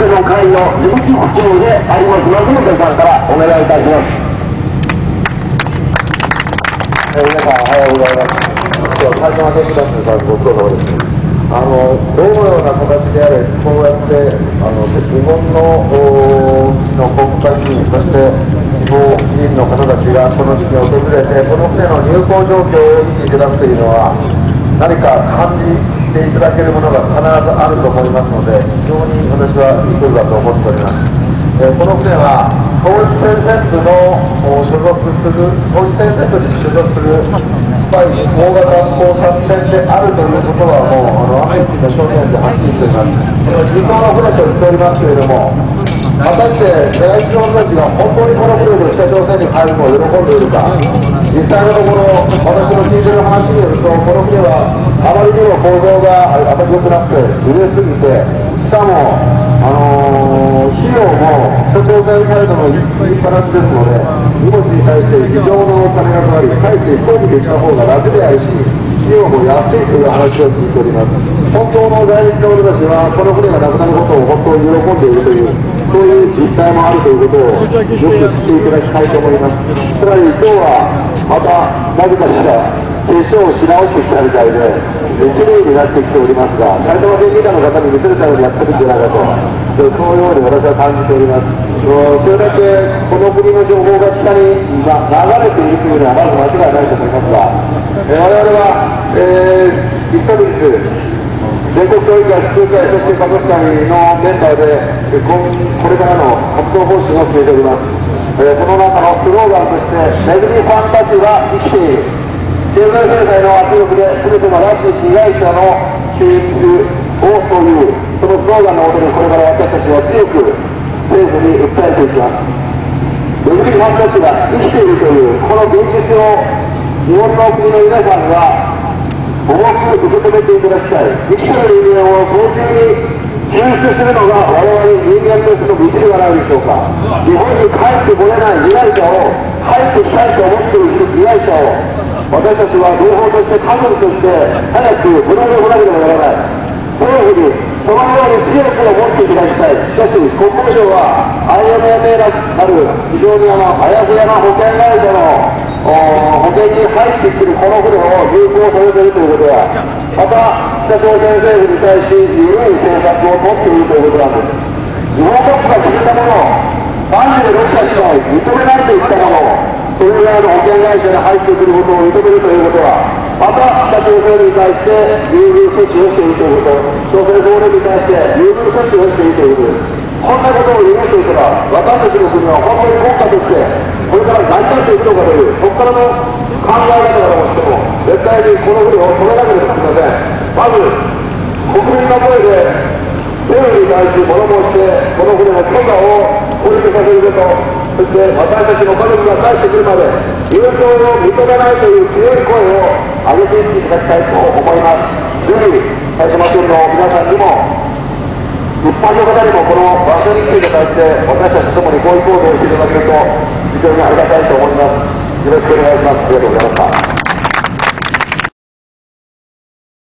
家の会の事務局長であります松本さんからお願いいたします。えー、皆さんおはようございます。今日は埼玉県議団さんご苦労様です。あのどのような形であれ、こうやってあの日本のの国会議員、そして地方議員の方たちがこの時期に訪れて、この船の入港状況を見ていただくというのは、何か感していただけるものが必ずあると思いますので、非常に私はいいことだと思っております。えー、この船は統一戦線部の所属する、統一戦線部に所属するスパイ大型工作船であるということはもう、あの、アメリカの証言ではっきりしています。この自動の船と言っておりますけれども、果たして在日の人たちが本当にこの船で北朝鮮に帰るのを喜んでいるか、実際のところ、私の聞いてる話によると、この船はあまりにも構造があまり良くなくて、揺れすぎて、しかも、あのー、費用も北朝鮮サイドのいっぱなしですので、荷物に対して非常のお金がかかり、かえって飛行機で行った方が楽であるし、費用も安いという話を聞いております。本当の在日の人たちは、この船がなくなることを本当に喜んでいるという、そういう実態もあるということをよく知っていただきたいと思います。つまり今日はまたなぜかしら化粧をし直してきたみたいで、綺麗になってきておりますが、埼玉県議会の方に見せるためにやってるんじゃないかと、そのように私は感じております。それだけこの国の情報が北に流れているというのはまず間違いないと思いますが、え我々は、えー、1ヶ月、全国教育会、普通会、そして株会のメンバーで、これからの活動方針を決めております。えー、この中のスローガンとして、めぐみさんたちは生きている。経済制裁の圧力で全ての拉致被害者の救出をというそのスローガンのもとにこれから私たちは強く政府に訴えていきますルブリファンたちが生きているというこの現実を日本の国の皆さんが重く受け止めていただきたい。生きている人間を早急に救出するのが我々人間としての道ではないでしょうか。日本に帰ってこれない被害者を帰ってきたいと思っている被害者を私たちは同胞として家族として早く無駄に来なければならない。そういうふうにそのように強く思っていただきたい。しかし国務省は IMMA なる非常にあのあやふやな保険会社の保険に入ってくるこの船を有効されているということやまた北朝鮮政府に対し緩い政策を取っているということなんです。日本国が決めたものなんでロシアしか認めないといったものその保険会社に入ってくることを認めるということは、また北朝鮮に対して優遇措置をしているということ、朝鮮総連に対して優遇措置をしているということ。こんなことを許していたら、私たちの国は本当に国家として、これから成り立っていくのかという、そこからの考え方からもしても、絶対にこの国を止めなければなりません。まず、国民の声で、政府に対して物申して、この国の許可を降りてさせること、そして私たちの家族が帰ってくるまで友情を認めないという強い声を上げていっていただきたいと思います。ぜひ埼玉県の皆さんにも一般の方にもこの場所に来ていただいて私たちともにこういう行動をしていただけると非常にありがたいと思います。よろしくお願いします。ありがとうございました。